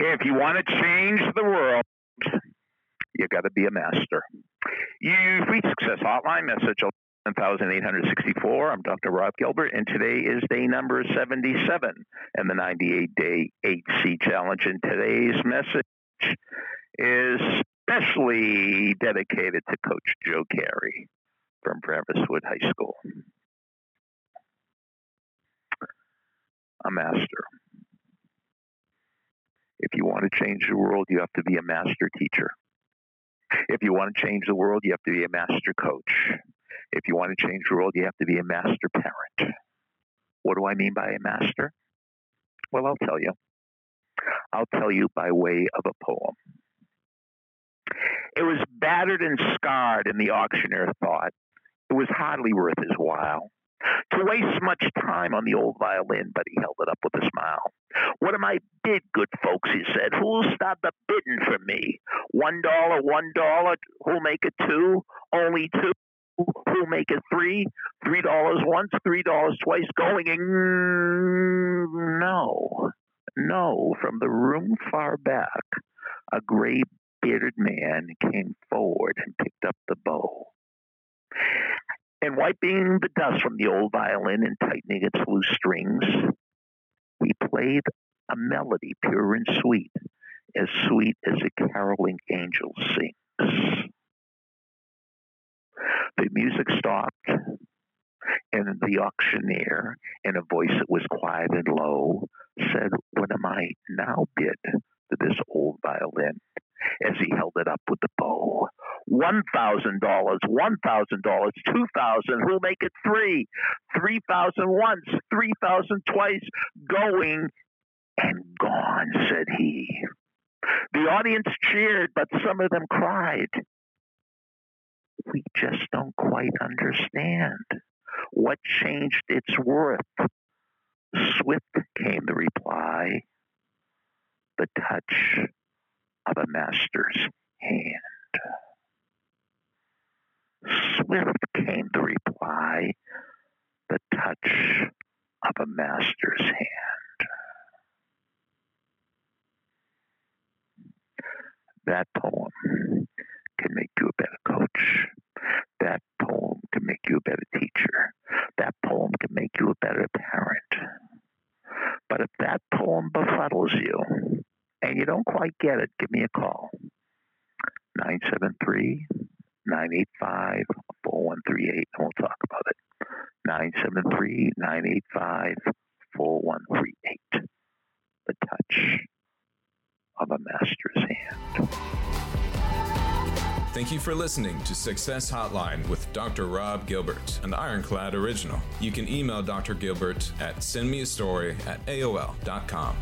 If you want to change the world, you've got to be a master. You've reached Success Hotline message 1864. I'm Dr. Rob Gilbert, and today is day number 77 and the 98 day HC challenge. And today's message is specially dedicated to Coach Joe Carey from Travis Wood High School. A master. If you want to change the world, you have to be a master teacher. If you want to change the world, you have to be a master coach. If you want to change the world, you have to be a master parent. What do I mean by a master? Well, I'll tell you. I'll tell you by way of a poem. It was battered and scarred, and the auctioneer thought it was hardly worth his while to waste much time on the old violin, but he held it up with a smile. What am I bid, good folks? He said. Who'll stop the bidding for me? One dollar, one dollar. Who'll make it two? Only two. Who'll make it three? Three dollars once, three dollars twice. Going in. No, no. From the room far back, a gray bearded man came forward and picked up the bow and wiping the dust from the old violin and tightening its loose strings, played a melody pure and sweet, as sweet as a caroling angel sings. The music stopped, and the auctioneer, in a voice that was quiet and low, said, What am I now bid for this old violin? As he held it up with the bow. One thousand dollars, one thousand dollars, two thousand. Who'll make it three? Three thousand once, three thousand twice. Going and gone, said he. The audience cheered, but some of them cried. We just don't quite understand what changed its worth. Swift came the reply. The touch of a master's hand. Swift came the reply, the touch of a master's hand. That poem can make you a better coach. That poem can make you a better teacher. That poem can make you a better parent. But if that poem befuddles you, and you don't quite get it, give me a call. 973 985 4138, and we'll talk about it. 973 985 4138. The touch of a master's hand. Thank you for listening to Success Hotline with Dr. Rob Gilbert, an Ironclad original. You can email Dr. Gilbert at sendmeastory at AOL.com.